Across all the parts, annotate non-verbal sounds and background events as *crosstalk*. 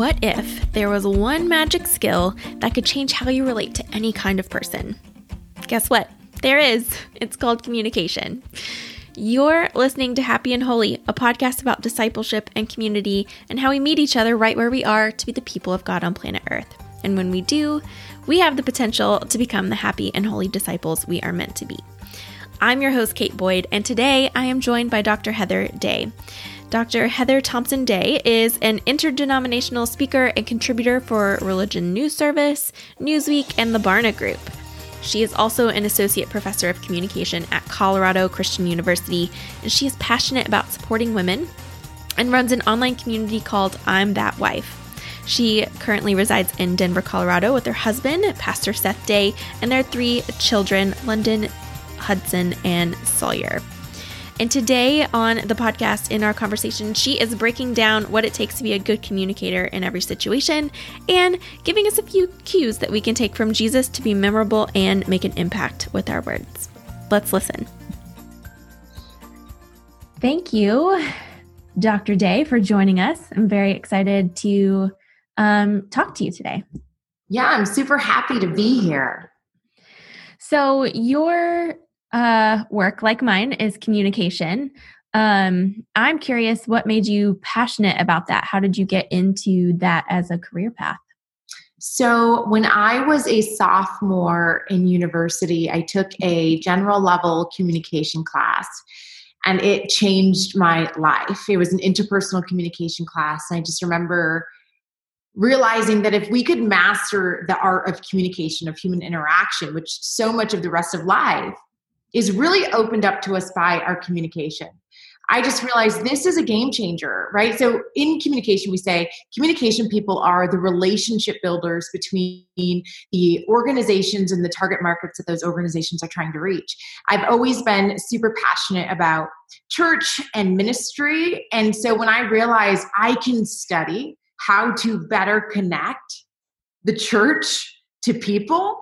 What if there was one magic skill that could change how you relate to any kind of person? Guess what? There is. It's called communication. You're listening to Happy and Holy, a podcast about discipleship and community and how we meet each other right where we are to be the people of God on planet Earth. And when we do, we have the potential to become the happy and holy disciples we are meant to be. I'm your host, Kate Boyd, and today I am joined by Dr. Heather Day. Dr. Heather Thompson Day is an interdenominational speaker and contributor for Religion News Service, Newsweek, and the Barna Group. She is also an associate professor of communication at Colorado Christian University, and she is passionate about supporting women and runs an online community called I'm That Wife. She currently resides in Denver, Colorado with her husband, Pastor Seth Day, and their three children, London, Hudson, and Sawyer. And today on the podcast, in our conversation, she is breaking down what it takes to be a good communicator in every situation and giving us a few cues that we can take from Jesus to be memorable and make an impact with our words. Let's listen. Thank you, Dr. Day, for joining us. I'm very excited to um, talk to you today. Yeah, I'm super happy to be here. So, your uh, work, like mine, is communication. Um, I'm curious what made you passionate about that? How did you get into that as a career path? So, when I was a sophomore in university, I took a general level communication class and it changed my life. It was an interpersonal communication class. And I just remember realizing that if we could master the art of communication, of human interaction, which so much of the rest of life is really opened up to us by our communication. I just realized this is a game changer, right? So, in communication, we say communication people are the relationship builders between the organizations and the target markets that those organizations are trying to reach. I've always been super passionate about church and ministry. And so, when I realized I can study how to better connect the church to people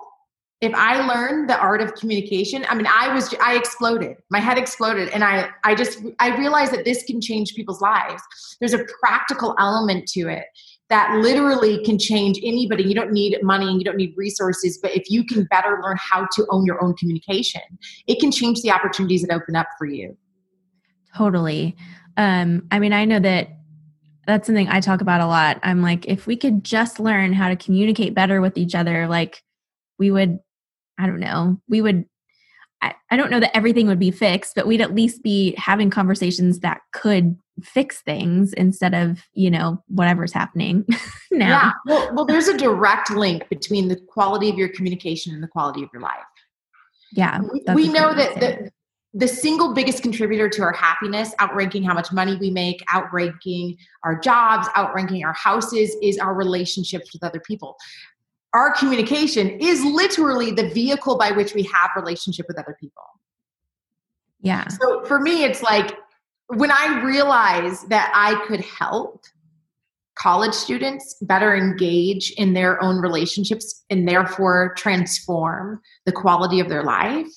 if i learned the art of communication i mean i was i exploded. My head exploded and i i just i realized that this can change people's lives. There's a practical element to it that literally can change anybody. You don't need money and you don't need resources but if you can better learn how to own your own communication it can change the opportunities that open up for you. Totally. Um i mean i know that that's something i talk about a lot. I'm like if we could just learn how to communicate better with each other like we would I don't know, we would, I, I don't know that everything would be fixed, but we'd at least be having conversations that could fix things instead of, you know, whatever's happening *laughs* now. Yeah. Well, well, there's a direct link between the quality of your communication and the quality of your life. Yeah. We, we know that the, the single biggest contributor to our happiness, outranking how much money we make, outranking our jobs, outranking our houses, is our relationships with other people our communication is literally the vehicle by which we have relationship with other people. Yeah. So for me it's like when i realized that i could help college students better engage in their own relationships and therefore transform the quality of their life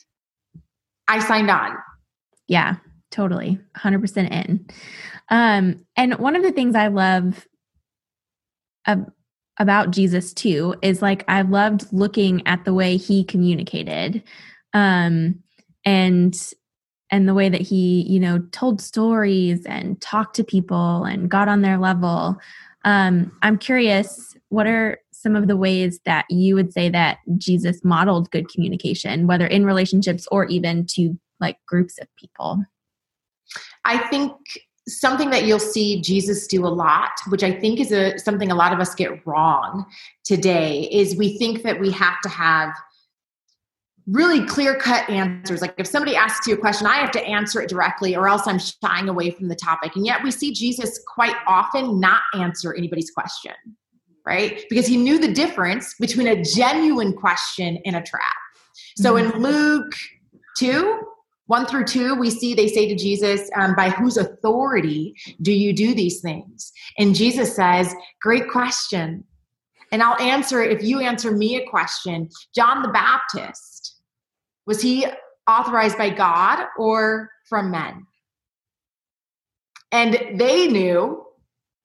i signed on. Yeah totally. 100% in. Um and one of the things i love about Jesus too is like I loved looking at the way he communicated um and and the way that he you know told stories and talked to people and got on their level. Um i'm curious what are some of the ways that you would say that jesus modeled good communication whether in relationships or even to like groups of people? I think something that you'll see Jesus do a lot, which I think is a something a lot of us get wrong today, is we think that we have to have really clear cut answers. Like if somebody asks you a question, I have to answer it directly, or else I'm shying away from the topic. And yet we see Jesus quite often not answer anybody's question, right? Because he knew the difference between a genuine question and a trap. So in mm-hmm. Luke 2, 1 through 2, we see they say to Jesus, um, By whose authority do you do these things? And Jesus says, Great question. And I'll answer if you answer me a question. John the Baptist, was he authorized by God or from men? And they knew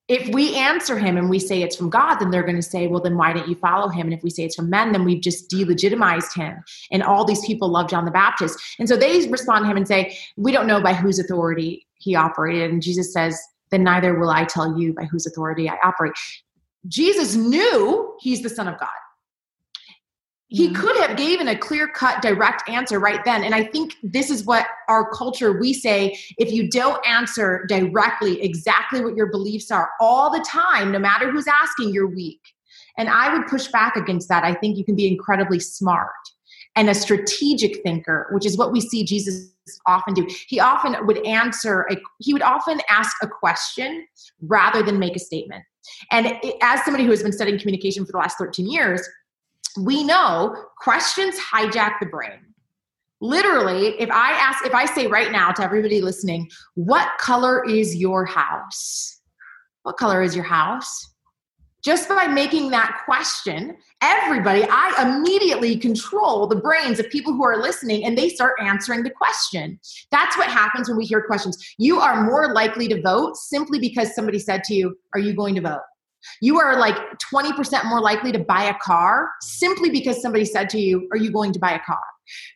if we answer him and we say it's from God, then they're going to say, well, then why didn't you follow him? And if we say it's from men, then we've just delegitimized him. And all these people love John the Baptist. And so they respond to him and say, we don't know by whose authority he operated. And Jesus says, then neither will I tell you by whose authority I operate. Jesus knew he's the Son of God. He could have given a clear cut direct answer right then. And I think this is what our culture we say if you don't answer directly exactly what your beliefs are all the time, no matter who's asking, you're weak. And I would push back against that. I think you can be incredibly smart and a strategic thinker, which is what we see Jesus often do. He often would answer, a, he would often ask a question rather than make a statement. And as somebody who has been studying communication for the last 13 years, we know questions hijack the brain. Literally, if I ask, if I say right now to everybody listening, what color is your house? What color is your house? Just by making that question, everybody, I immediately control the brains of people who are listening and they start answering the question. That's what happens when we hear questions. You are more likely to vote simply because somebody said to you, Are you going to vote? You are like 20% more likely to buy a car simply because somebody said to you, Are you going to buy a car?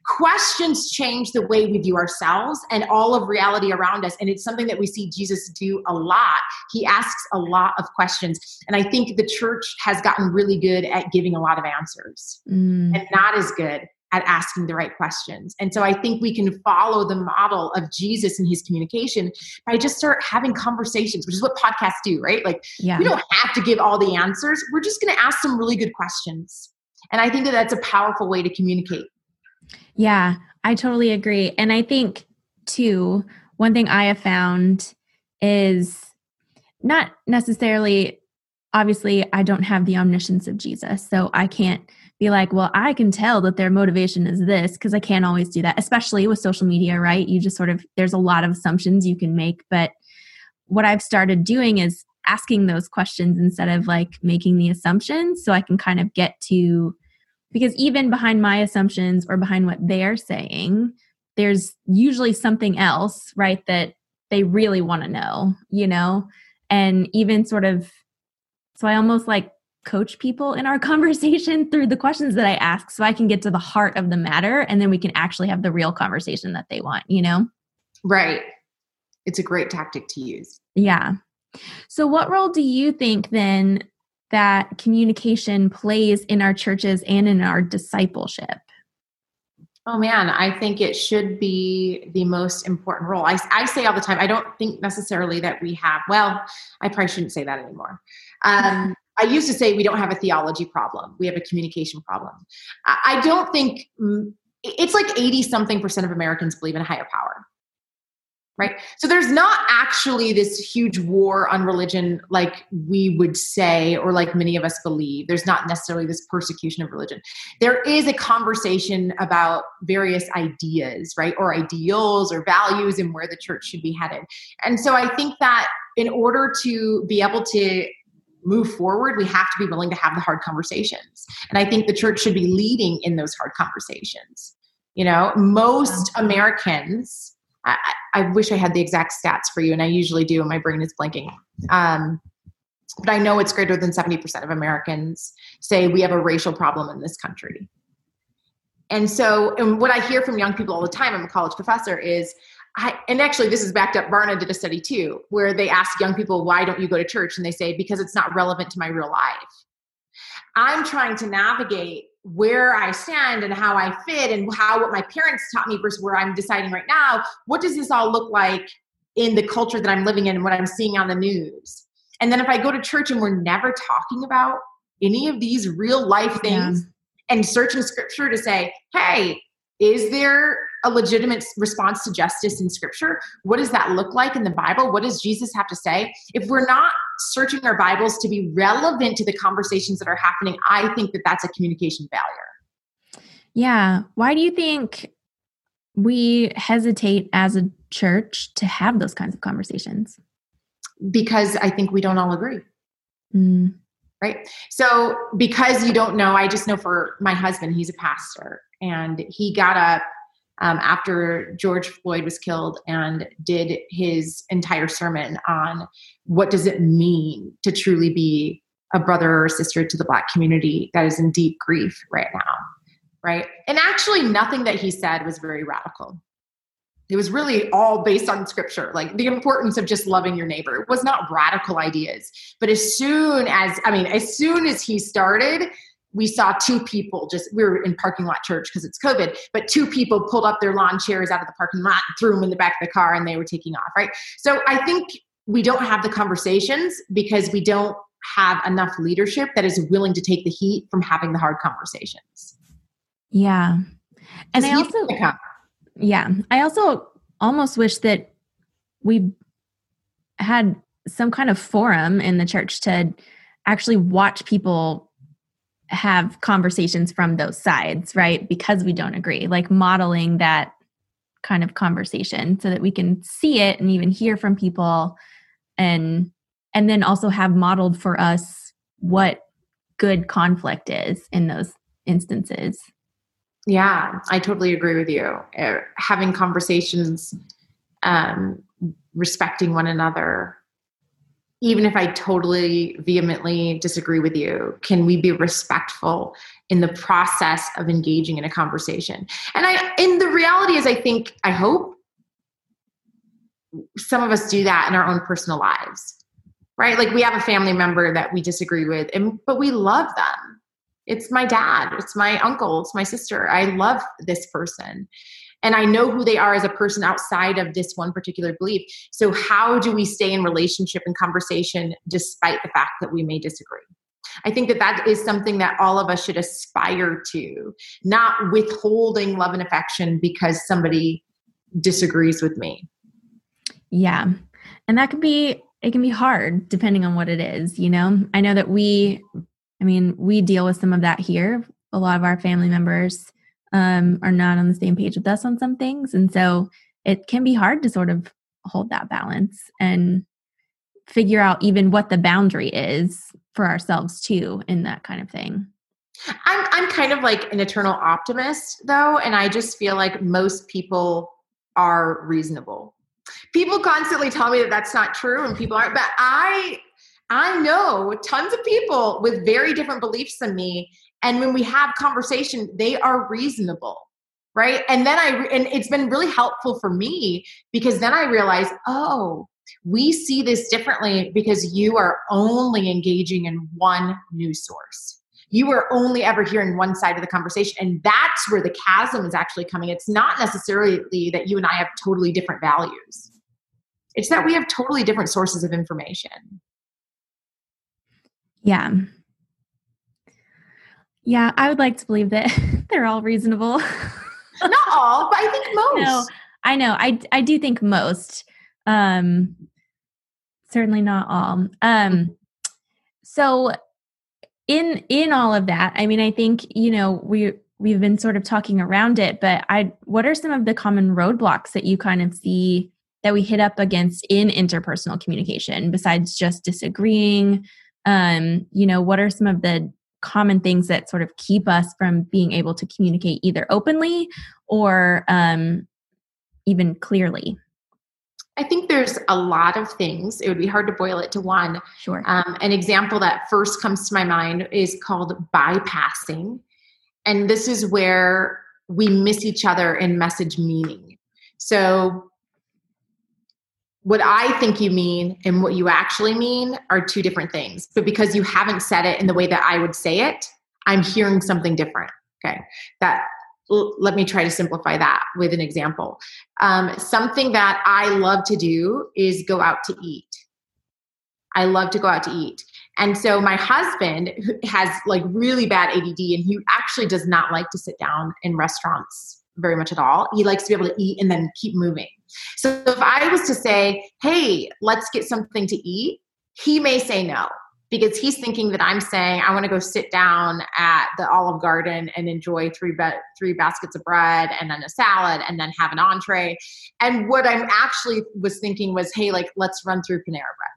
Questions change the way we view ourselves and all of reality around us. And it's something that we see Jesus do a lot. He asks a lot of questions. And I think the church has gotten really good at giving a lot of answers mm. and not as good at asking the right questions. And so I think we can follow the model of Jesus and his communication by just start having conversations, which is what podcasts do, right? Like yeah. we don't have to give all the answers. We're just going to ask some really good questions. And I think that that's a powerful way to communicate. Yeah, I totally agree. And I think too, one thing I have found is not necessarily obviously I don't have the omniscience of Jesus, so I can't be like, well, I can tell that their motivation is this because I can't always do that, especially with social media, right? You just sort of, there's a lot of assumptions you can make. But what I've started doing is asking those questions instead of like making the assumptions so I can kind of get to, because even behind my assumptions or behind what they're saying, there's usually something else, right? That they really want to know, you know? And even sort of, so I almost like coach people in our *laughs* conversation through the questions that I ask so I can get to the heart of the matter and then we can actually have the real conversation that they want, you know? Right. It's a great tactic to use. Yeah. So, what role do you think then that communication plays in our churches and in our discipleship? Oh man, I think it should be the most important role. I, I say all the time, I don't think necessarily that we have, well, I probably shouldn't say that anymore. Um, I used to say we don't have a theology problem, we have a communication problem. I don't think mm, it's like 80 something percent of Americans believe in a higher power. Right? So there's not actually this huge war on religion like we would say, or like many of us believe. There's not necessarily this persecution of religion. There is a conversation about various ideas, right? Or ideals or values and where the church should be headed. And so I think that in order to be able to move forward, we have to be willing to have the hard conversations. And I think the church should be leading in those hard conversations. You know, most Americans, I, I wish I had the exact stats for you, and I usually do, and my brain is blanking. Um, but I know it's greater than 70% of Americans say we have a racial problem in this country. And so, and what I hear from young people all the time, I'm a college professor, is I, and actually, this is backed up. Barna did a study too, where they ask young people, why don't you go to church? And they say, because it's not relevant to my real life. I'm trying to navigate where I stand and how I fit and how what my parents taught me versus where I'm deciding right now. What does this all look like in the culture that I'm living in and what I'm seeing on the news? And then if I go to church and we're never talking about any of these real life things yeah. and searching scripture to say, hey, is there a legitimate response to justice in scripture? What does that look like in the Bible? What does Jesus have to say? If we're not searching our Bibles to be relevant to the conversations that are happening, I think that that's a communication failure. Yeah. Why do you think we hesitate as a church to have those kinds of conversations? Because I think we don't all agree. Mm. Right. So, because you don't know, I just know for my husband, he's a pastor, and he got up um, after George Floyd was killed and did his entire sermon on what does it mean to truly be a brother or sister to the Black community that is in deep grief right now. Right. And actually, nothing that he said was very radical it was really all based on scripture, like the importance of just loving your neighbor. It was not radical ideas. But as soon as, I mean, as soon as he started, we saw two people just, we were in parking lot church because it's COVID, but two people pulled up their lawn chairs out of the parking lot, threw them in the back of the car, and they were taking off, right? So I think we don't have the conversations because we don't have enough leadership that is willing to take the heat from having the hard conversations. Yeah. And I also, yeah. I also almost wish that we had some kind of forum in the church to actually watch people have conversations from those sides, right? Because we don't agree, like modeling that kind of conversation so that we can see it and even hear from people and and then also have modeled for us what good conflict is in those instances. Yeah, I totally agree with you. Uh, having conversations, um, respecting one another, even if I totally vehemently disagree with you, can we be respectful in the process of engaging in a conversation? And I, in the reality is, I think, I hope some of us do that in our own personal lives, right? Like we have a family member that we disagree with, and but we love them it's my dad, it's my uncle, it's my sister. I love this person. And I know who they are as a person outside of this one particular belief. So, how do we stay in relationship and conversation despite the fact that we may disagree? I think that that is something that all of us should aspire to, not withholding love and affection because somebody disagrees with me. Yeah. And that can be it can be hard depending on what it is, you know. I know that we I mean, we deal with some of that here. A lot of our family members um, are not on the same page with us on some things. And so it can be hard to sort of hold that balance and figure out even what the boundary is for ourselves too in that kind of thing. I'm I'm kind of like an eternal optimist though and I just feel like most people are reasonable. People constantly tell me that that's not true and people aren't but I I know tons of people with very different beliefs than me. And when we have conversation, they are reasonable. Right. And then I, and it's been really helpful for me because then I realize, oh, we see this differently because you are only engaging in one news source. You are only ever hearing one side of the conversation. And that's where the chasm is actually coming. It's not necessarily that you and I have totally different values, it's that we have totally different sources of information. Yeah. Yeah, I would like to believe that *laughs* they're all reasonable. Not all, but I think *laughs* most. No, I know. I I do think most. Um certainly not all. Um so in in all of that, I mean I think, you know, we we've been sort of talking around it, but I what are some of the common roadblocks that you kind of see that we hit up against in interpersonal communication besides just disagreeing um, you know, what are some of the common things that sort of keep us from being able to communicate either openly or um, even clearly? I think there's a lot of things. It would be hard to boil it to one. Sure. Um, an example that first comes to my mind is called bypassing. And this is where we miss each other in message meaning. So what I think you mean and what you actually mean are two different things. But because you haven't said it in the way that I would say it, I'm hearing something different. Okay. That let me try to simplify that with an example. Um, something that I love to do is go out to eat. I love to go out to eat. And so my husband has like really bad ADD and he actually does not like to sit down in restaurants very much at all. He likes to be able to eat and then keep moving. So if I was to say, hey, let's get something to eat, he may say no because he's thinking that I'm saying I want to go sit down at the Olive Garden and enjoy three ba- three baskets of bread and then a salad and then have an entree. And what I'm actually was thinking was, hey, like let's run through Panera Bread.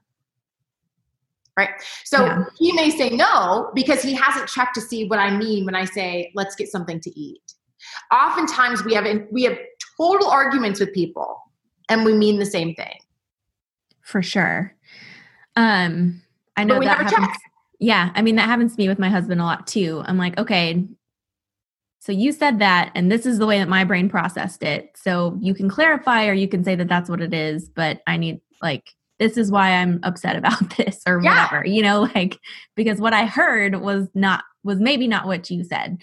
Right. So yeah. he may say no because he hasn't checked to see what I mean when I say let's get something to eat oftentimes we have we have total arguments with people and we mean the same thing. For sure. Um, I know that happens. Check. Yeah, I mean that happens to me with my husband a lot too. I'm like, okay, so you said that, and this is the way that my brain processed it. So you can clarify, or you can say that that's what it is. But I need like this is why I'm upset about *laughs* this, or yeah. whatever. You know, *laughs* like because what I heard was not was maybe not what you said.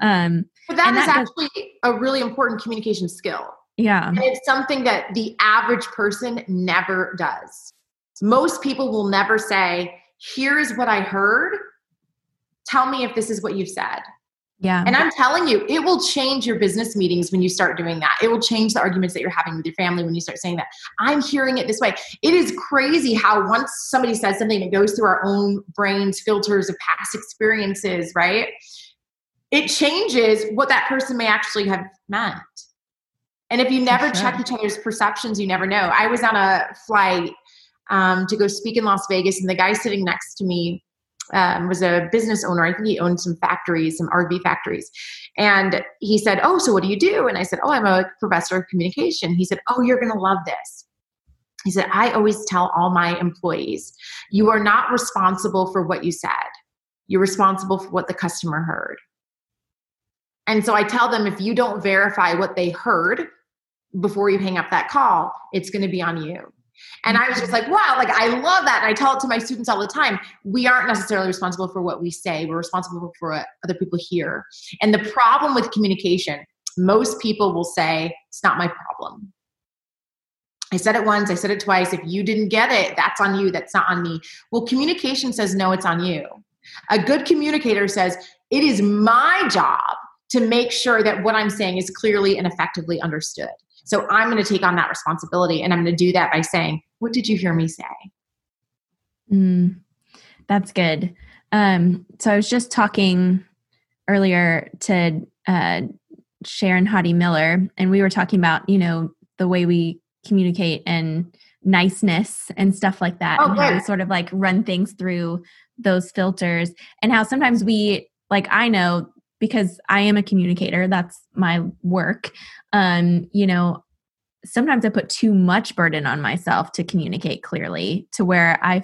Um, but that is actually a really important communication skill. Yeah, and it's something that the average person never does. Most people will never say, "Here's what I heard." Tell me if this is what you've said. Yeah. And I'm telling you, it will change your business meetings when you start doing that. It will change the arguments that you're having with your family when you start saying that. I'm hearing it this way. It is crazy how once somebody says something, it goes through our own brains, filters of past experiences, right? It changes what that person may actually have meant. And if you never sure. check each other's perceptions, you never know. I was on a flight um, to go speak in Las Vegas, and the guy sitting next to me um, was a business owner. I think he owned some factories, some RV factories. And he said, Oh, so what do you do? And I said, Oh, I'm a professor of communication. He said, Oh, you're going to love this. He said, I always tell all my employees, you are not responsible for what you said, you're responsible for what the customer heard. And so I tell them if you don't verify what they heard before you hang up that call, it's going to be on you. And I was just like, wow, like I love that. And I tell it to my students all the time. We aren't necessarily responsible for what we say, we're responsible for what other people hear. And the problem with communication, most people will say, it's not my problem. I said it once, I said it twice. If you didn't get it, that's on you, that's not on me. Well, communication says, no, it's on you. A good communicator says, it is my job to make sure that what I'm saying is clearly and effectively understood. So I'm going to take on that responsibility and I'm going to do that by saying, What did you hear me say? Mm, that's good. Um, so I was just talking earlier to uh, Sharon Hodde Miller, and we were talking about, you know, the way we communicate and niceness and stuff like that, oh, and how we sort of like run things through those filters, and how sometimes we, like, I know because I am a communicator, that's my work. Um, you know, sometimes I put too much burden on myself to communicate clearly to where I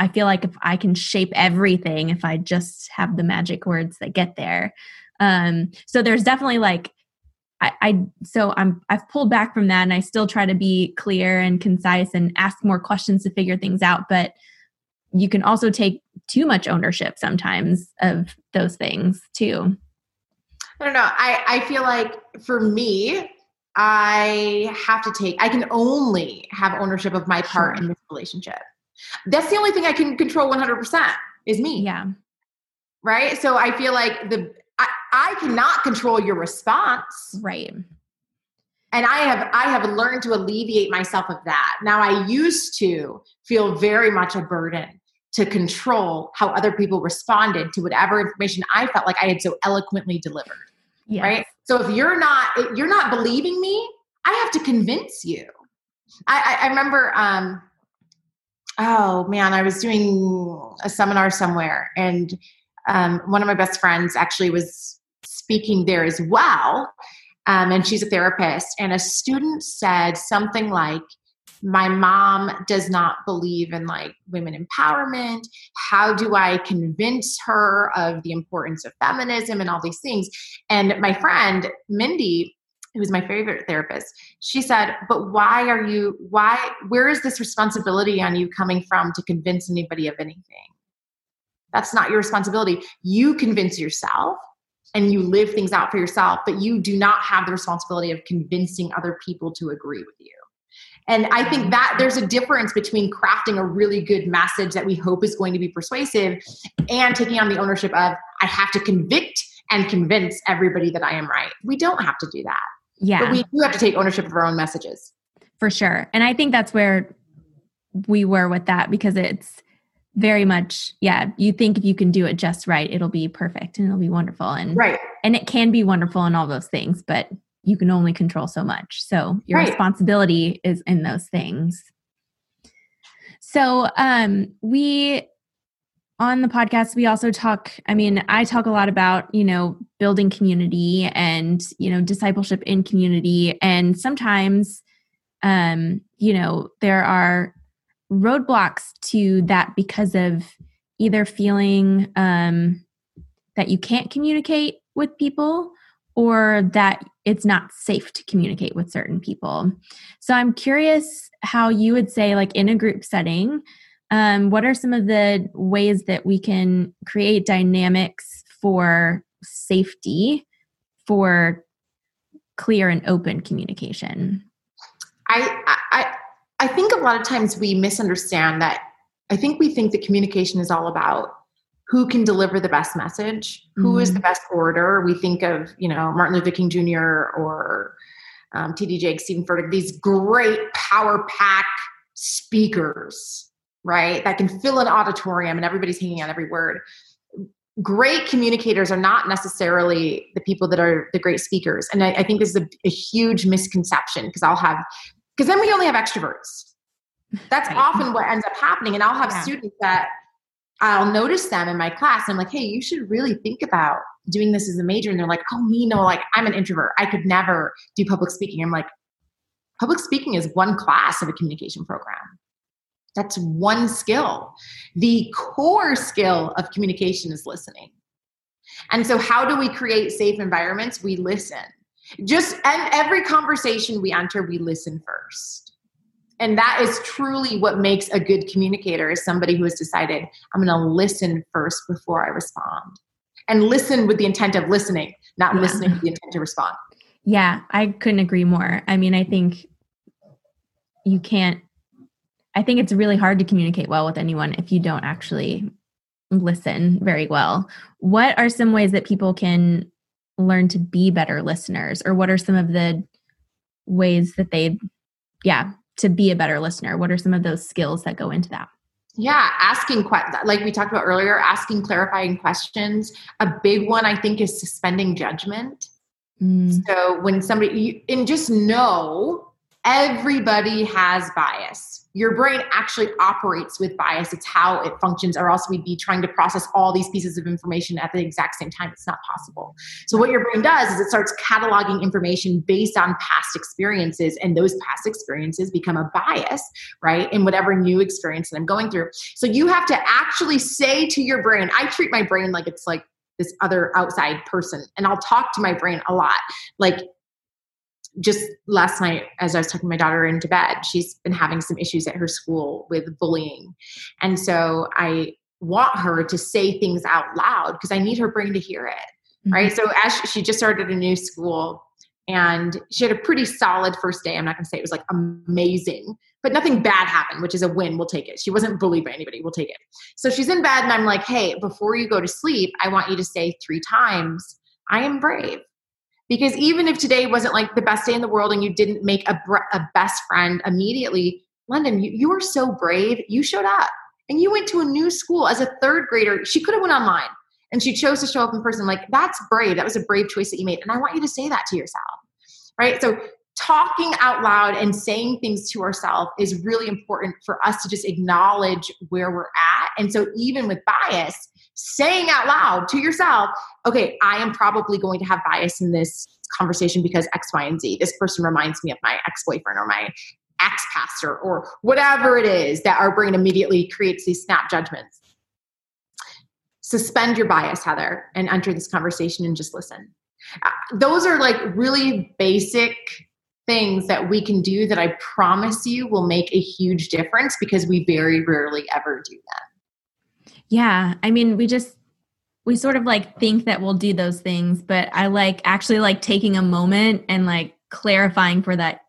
I feel like if I can shape everything if I just have the magic words that get there. Um, so there's definitely like I, I so I'm I've pulled back from that and I still try to be clear and concise and ask more questions to figure things out, but you can also take too much ownership sometimes of those things too. I don't know. I, I feel like for me, I have to take, I can only have ownership of my part sure. in this relationship. That's the only thing I can control 100% is me. Yeah. Right. So I feel like the, I, I cannot control your response. Right. And I have, I have learned to alleviate myself of that. Now I used to feel very much a burden to control how other people responded to whatever information I felt like I had so eloquently delivered. Yes. Right. So if you're not if you're not believing me, I have to convince you. I, I, I remember um oh man, I was doing a seminar somewhere and um, one of my best friends actually was speaking there as well. Um, and she's a therapist. And a student said something like, my mom does not believe in like women empowerment. How do i convince her of the importance of feminism and all these things? And my friend mindy who's my favorite therapist she said but why are you why where is this responsibility on you coming from to convince anybody of anything? That's not your responsibility. You convince yourself and you live things out for yourself but you do not have the responsibility of convincing other people to agree with you and I think that there's a difference between crafting a really good message that we hope is going to be persuasive and taking on the ownership of, I have to convict and convince everybody that I am right. We don't have to do that. Yeah. But we do have to take ownership of our own messages. For sure. And I think that's where we were with that because it's very much, yeah, you think if you can do it just right, it'll be perfect and it'll be wonderful. And right. And it can be wonderful and all those things, but you can only control so much. So your right. responsibility is in those things. So um we on the podcast we also talk i mean i talk a lot about you know building community and you know discipleship in community and sometimes um you know there are roadblocks to that because of either feeling um that you can't communicate with people or that it's not safe to communicate with certain people. So i'm curious how you would say like in a group setting um, what are some of the ways that we can create dynamics for safety for clear and open communication? I, I i think a lot of times we misunderstand that. I think we think that communication is all about who can deliver the best message mm-hmm. who is the mm-hmm. best orator we think of you know martin luther king jr or um, td jakes stephen furtick these great power pack speakers right? That can fill an auditorium and everybody's hanging on every word. Great communicators are not necessarily the people that are the great speakers. And I, I think this is a, a huge misconception because I'll have, because then we only have extroverts. That's right. often what ends up happening. And I'll have yeah. students that I'll notice them in my class. I'm like, hey, you should really think about doing this as a major. And they're like, oh, me, no, like I'm an introvert. I could never do public speaking. I'm like, public speaking is one class of a communication program. That's one skill. The core skill of communication is listening. And so, how do we create safe environments? We listen. Just and every conversation we enter, we listen first. And that is truly what makes a good communicator is somebody who has decided, I'm going to listen first before I respond. And listen with the intent of listening, not yeah. listening with the intent to respond. Yeah, I couldn't agree more. I mean, I think you can't I think it's really hard to communicate well with anyone if you don't actually listen very well. What are some ways that people can learn to be better listeners or what are some of the ways that they yeah, to be a better listener? What are some of those skills that go into that? Yeah, asking questions, like we talked about earlier, asking clarifying questions. A big one I think is suspending judgment. Mm. So when somebody you, and just know everybody has bias your brain actually operates with bias. It's how it functions, or else we'd be trying to process all these pieces of information at the exact same time. It's not possible. So, what your brain does is it starts cataloging information based on past experiences, and those past experiences become a bias, right, in whatever new experience that I'm going through. So, you have to actually say to your brain, I treat my brain like it's like this other outside person, and I'll talk to my brain a lot. Like, just last night as i was tucking my daughter into bed she's been having some issues at her school with bullying. And so i want her to say things out loud because i need her brain to hear it mm-hmm. right? So as she just started a new school and she had a pretty solid first day. I'm not going to say it was like amazing but nothing bad happened which is a win. We'll take it. She wasn't bullied by anybody. We'll take it. So she's in bed and i'm like hey before you go to sleep i want you to say three times i am brave because even if today wasn't like the best day in the world and you didn't make a, a best friend immediately, London, you, you were so brave. You showed up and you went to a new school as a third grader. She could have went online and she chose to show up in person. Like that's brave. That was a brave choice that you made. And I want you to say that to yourself. Right. So talking out loud and saying things to ourselves is really important for us to just acknowledge where we're at. And so even with bias, saying out loud to yourself, okay, I am probably going to have bias in this conversation because X, Y, and Z. This person reminds me of my ex boyfriend or my ex pastor or whatever it is that our brain immediately creates these snap judgments. Suspend your bias, Heather, and enter this conversation and just listen. Uh, those are like really basic things that we can do that I promise you will make a huge difference because we very rarely ever do them. Yeah. I mean, we just, we sort of like think that we'll do those things, but I like actually like taking a moment and like clarifying for that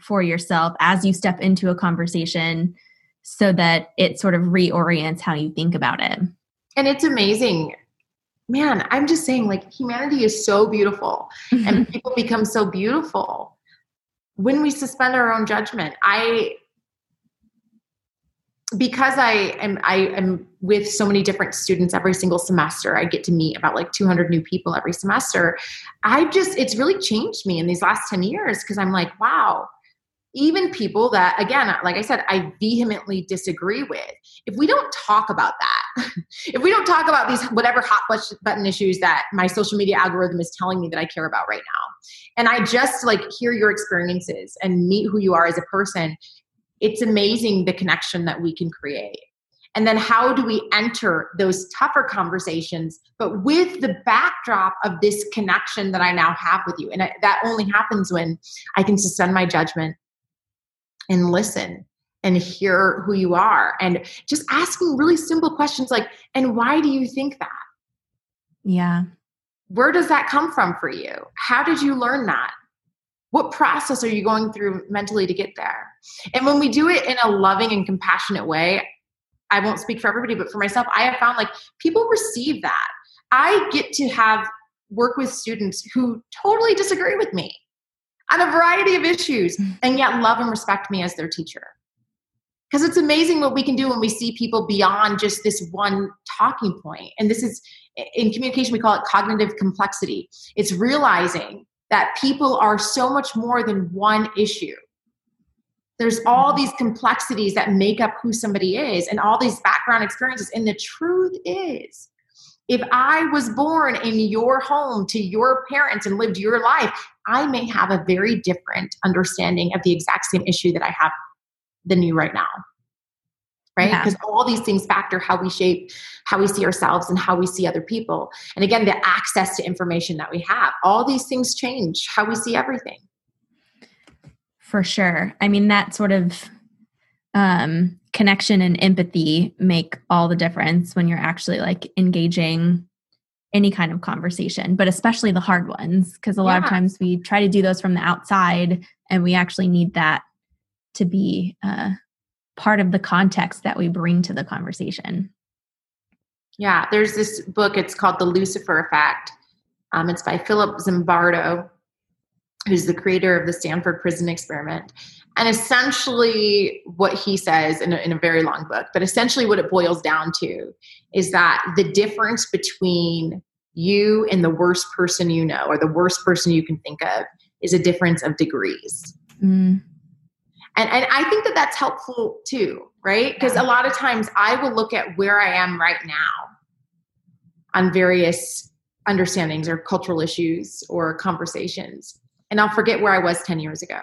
for yourself as you step into a conversation so that it sort of reorients how you think about it. And it's amazing. Man, I'm just saying, like, humanity is so beautiful and *laughs* people become so beautiful when we suspend our own judgment. I because I am I am with so many different students every single semester, I get to meet about like 200 new people every semester. I just it's really changed me in these last 10 years because I'm like, wow, even people that again like i said i vehemently disagree with if we don't talk about that *laughs* if we don't talk about these whatever hot button issues that my social media algorithm is telling me that i care about right now and i just like hear your experiences and meet who you are as a person it's amazing the connection that we can create and then how do we enter those tougher conversations, but with the backdrop of this connection that I now have with you? And I, that only happens when I can suspend my judgment and listen and hear who you are and just asking really simple questions like, and why do you think that? Yeah. Where does that come from for you? How did you learn that? What process are you going through mentally to get there? And when we do it in a loving and compassionate way, I won't speak for everybody, but for myself, I have found like people receive that. I get to have work with students who totally disagree with me on a variety of issues mm. and yet love and respect me as their teacher. Because it's amazing what we can do when we see people beyond just this one talking point. And this is in communication, we call it cognitive complexity. It's realizing that people are so much more than one issue. There's all these complexities that make up who somebody is and all these background experiences. And the truth is, if I was born in your home to your parents and lived your life, I may have a very different understanding of the exact same issue that I have than you right now. Right? Because yeah. all these things factor how we shape how we see ourselves and how we see other people. And again, the access to information that we have, all these things change how we see everything. For sure. I mean, that sort of um, connection and empathy make all the difference when you're actually like engaging any kind of conversation, but especially the hard ones, because a lot of times we try to do those from the outside and we actually need that to be uh, part of the context that we bring to the conversation. Yeah, there's this book, it's called The Lucifer Effect. Um, it's by Philip Zimbardo who's the creator of the Stanford Prison Experiment. And essentially, what he says in a, in a very long book, but essentially, what it boils down to is that the difference between you and the worst person you know, or the worst person you can think of, is a difference of degrees. Mm. And, and I think that that's helpful too, right? Because yeah. a lot of times I will look at where I am right now on various understandings or cultural issues or conversations and I'll forget where I was 10 years ago.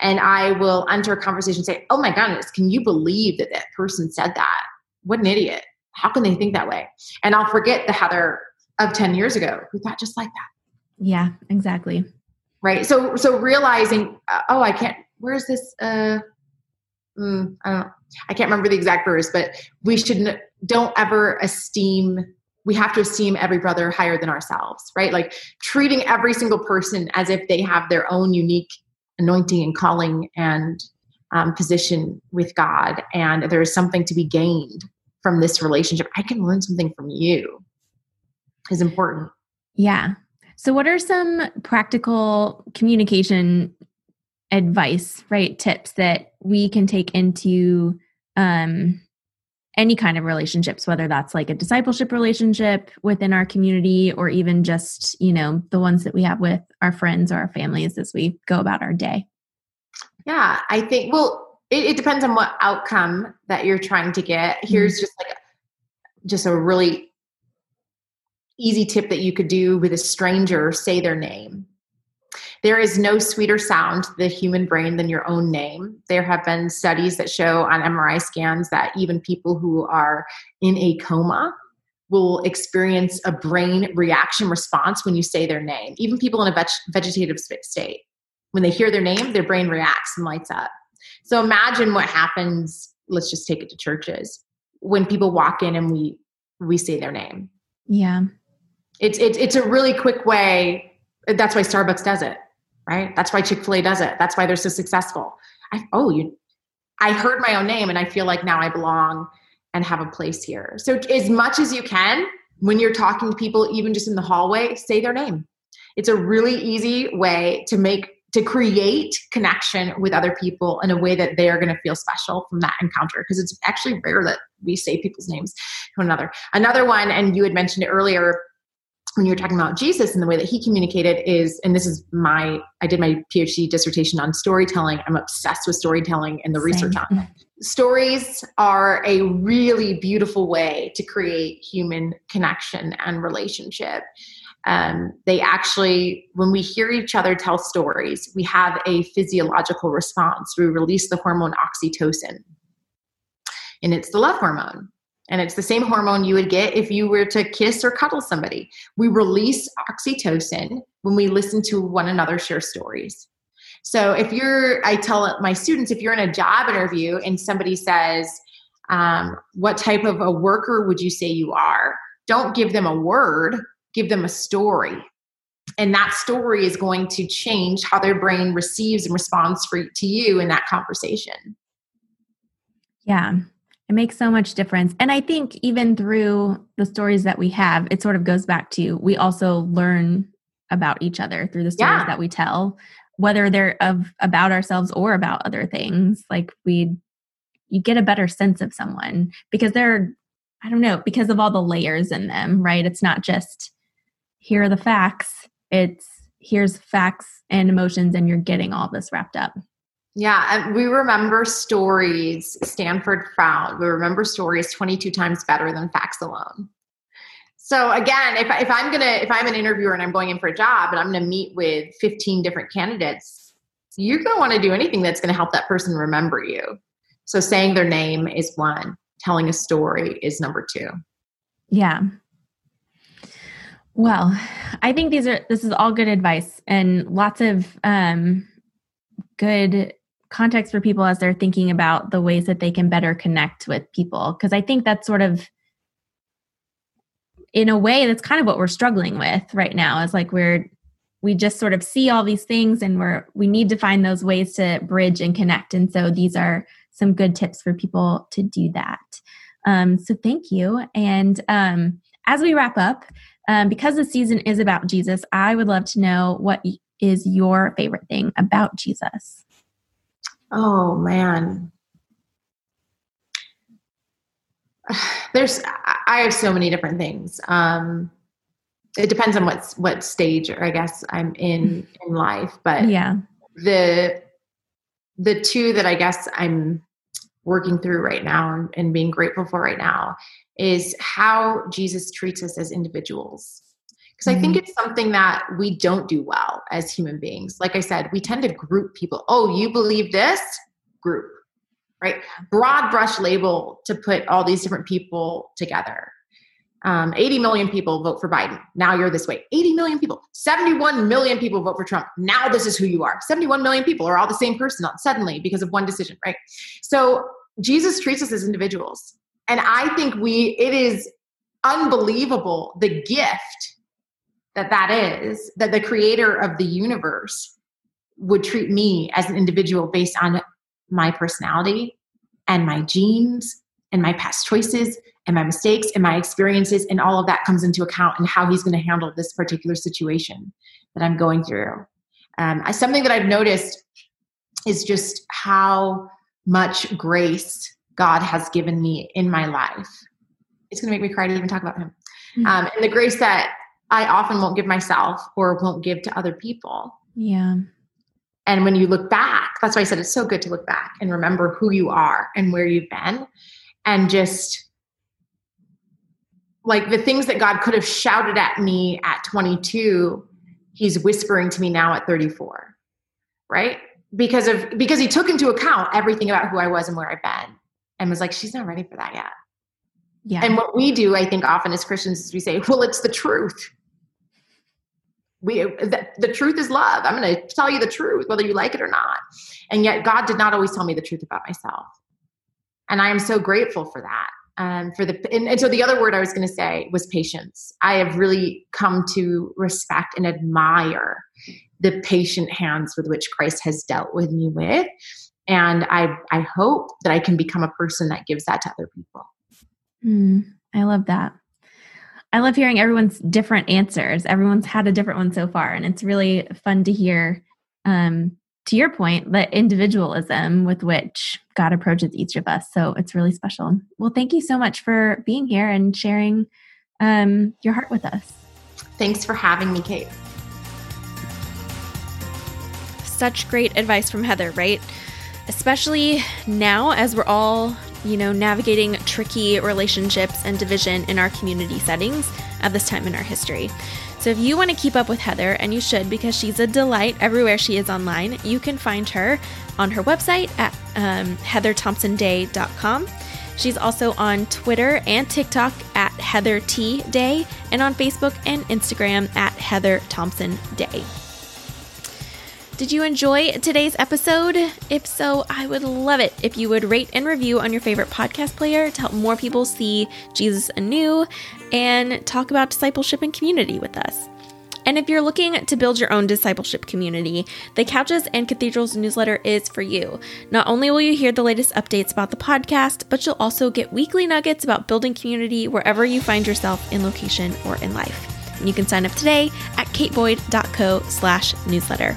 And I will enter a conversation and say, Oh my goodness, can you believe that that person said that? What an idiot. How can they think that way? And I'll forget the Heather of 10 years ago who thought just like that. Yeah, exactly. Right. So, so realizing, uh, oh, I can't, where's this? Uh, mm, I don't I can't remember the exact verse, but we should don't ever esteem we have to esteem every brother higher than ourselves, right? Like treating every single person as if they have their own unique anointing and calling and um, position with God, and there is something to be gained from this relationship. I can learn something from you is important. Yeah. So, what are some practical communication advice, right? Tips that we can take into um, any kind of relationships whether that's like a discipleship relationship within our community or even just you know the ones that we have with our friends or our families as we go about our day yeah i think well it, it depends on what outcome that you're trying to get mm-hmm. here's just like just a really easy tip that you could do with a stranger say their name there is no sweeter sound to the human brain than your own name. There have been studies that show on MRI scans that even people who are in a coma will experience a brain reaction response when you say their name. Even people in a veg- vegetative state, when they hear their name, their brain reacts and lights up. So imagine what happens. Let's just take it to churches when people walk in and we we say their name. Yeah, it's it's it's a really quick way. That's why Starbucks does it right? That's why Chick fil A does it. That's why they're so successful. I, oh, you, I heard my own name and I feel like now I belong and have a place here. So, as much as you can, when you're talking to people, even just in the hallway, say their name. It's a really easy way to make to create connection with other people in a way that they are going to feel special from that encounter because it's actually rare that we say people's names to another. Another one, and you had mentioned it earlier, when you're talking about Jesus and the way that he communicated is, and this is my, I did my PhD dissertation on storytelling. I'm obsessed with storytelling and the Same. research on it. Stories are a really beautiful way to create human connection and relationship. Um, they actually, when we hear each other tell stories, we have a physiological response. We release the hormone oxytocin, and it's the love hormone. And it's the same hormone you would get if you were to kiss or cuddle somebody. We release oxytocin when we listen to one another share stories. So if you're, I tell my students, if you're in a job interview and somebody says, um, What type of a worker would you say you are? Don't give them a word, give them a story. And that story is going to change how their brain receives and responds for, to you in that conversation. Yeah, it makes so much difference. And I think even through the stories that we have, it sort of goes back to we also learn about each other through the stories yeah. that we tell, whether they're of about ourselves or about other things. Like we you get a better sense of someone because they're I don't know, because of all the layers in them, right? It's not just here are the facts. It's here's facts and emotions and you're getting all this wrapped up. Yeah, we remember stories, Stanford found, we remember stories 22 times better than facts alone. So again, if, if I'm gonna, if I'm an interviewer and I'm going in for a job and I'm gonna meet with 15 different candidates, you're gonna wanna do anything that's gonna help that person remember you. So saying their name is one, telling a story is number two. Yeah. Well, I think these are this is all good advice and lots of um good context for people as they're thinking about the ways that they can better connect with people. Because i think that's sort of in a way that's kind of what we're struggling with right now is like we're we just sort of see all these things and we're we need to find those ways to bridge and connect. And so these are some good tips for people to do that. Um, so thank you. And um, as we wrap up um, because the season is about jesus i would love to know what is your favorite thing about jesus Oh man. There's I have so many different things. Um it depends on what what stage or I guess I'm in in life, but yeah. The the two that I guess I'm working through right now and, and being grateful for right now is how Jesus treats us as individuals because I think mm-hmm. it's something that we don't do well as human beings. Like I said, we tend to group people. Oh, you believe this? Group, right? Broad brush label to put all these different people together. Um, 80 million people vote for Biden. Now you're this way. 80 million people. 71 million people vote for Trump. Now this is who you are. 71 million people are all the same person suddenly because of one decision, right? So Jesus treats us as individuals. And I think we, it is unbelievable the gift that that is that the creator of the universe would treat me as an individual based on my personality and my genes and my past choices and my mistakes and my experiences and all of that comes into account and how he's going to handle this particular situation that i'm going through. Um, something that i've noticed is just how much grace god has given me in my life. It's going to make me cry to even talk about him. Mm-hmm. um, and the grace that I often won't give myself or won't give to other people. Yeah. And when you look back, that's why I said it's so good to look back and remember who you are and where you've been and just like the things that God could have shouted at me at 22, he's whispering to me now at 34. Right? Because of because he took into account everything about who I was and where I've been and was like she's not ready for that yet. Yeah. And what we do, I think, often as Christians is we say, well, it's the truth. We, the, the truth is love. I'm going to tell you the truth, whether you like it or not. And yet, God did not always tell me the truth about myself. And I am so grateful for that. Um, for the and, and so the other word I was going to say was patience. I have really come to respect and admire the patient hands with which Christ has dealt with me with, and I I hope that I can become a person that gives that to other people. Mm, I love that. I love hearing everyone's different answers. Everyone's had a different one so far, and it's really fun to hear. Um, to your point, the individualism with which God approaches each of us. So it's really special. Well, thank you so much for being here and sharing um, your heart with us. Thanks for having me, Kate. Such great advice from Heather, right? Especially now as we're all, you know, navigating tricky relationships and division in our community settings at this time in our history. So if you want to keep up with Heather, and you should because she's a delight everywhere she is online, you can find her on her website at um, heatherthompsonday.com. She's also on Twitter and TikTok at Heather T Day and on Facebook and Instagram at Heather Thompson Day. Did you enjoy today's episode? If so, I would love it if you would rate and review on your favorite podcast player to help more people see Jesus anew and talk about discipleship and community with us. And if you're looking to build your own discipleship community, the Couches and Cathedrals newsletter is for you. Not only will you hear the latest updates about the podcast, but you'll also get weekly nuggets about building community wherever you find yourself in location or in life. And you can sign up today at kateboyd.co slash newsletter